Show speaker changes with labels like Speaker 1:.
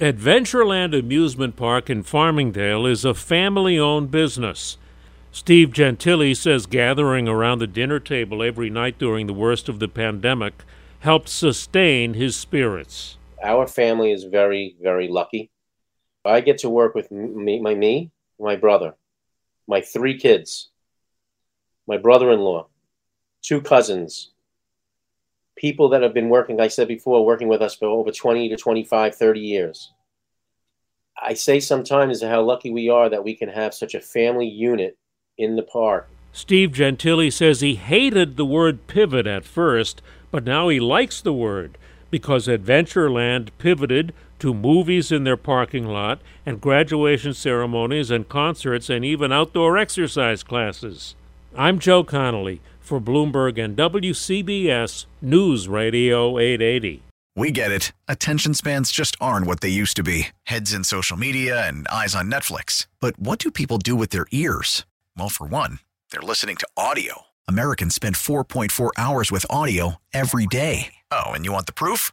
Speaker 1: Adventureland Amusement Park in Farmingdale is a family owned business. Steve Gentili says gathering around the dinner table every night during the worst of the pandemic helped sustain his spirits.
Speaker 2: Our family is very, very lucky. I get to work with me, my me, my brother, my three kids, my brother-in-law, two cousins, people that have been working, I said before, working with us for over 20 to 25, 30 years. I say sometimes how lucky we are that we can have such a family unit in the park.
Speaker 1: Steve Gentili says he hated the word pivot at first, but now he likes the word because Adventureland pivoted to movies in their parking lot and graduation ceremonies and concerts and even outdoor exercise classes. I'm Joe Connolly for Bloomberg and WCBS News Radio 880.
Speaker 3: We get it. Attention spans just aren't what they used to be heads in social media and eyes on Netflix. But what do people do with their ears? Well, for one, they're listening to audio. Americans spend 4.4 hours with audio every day. Oh, and you want the proof?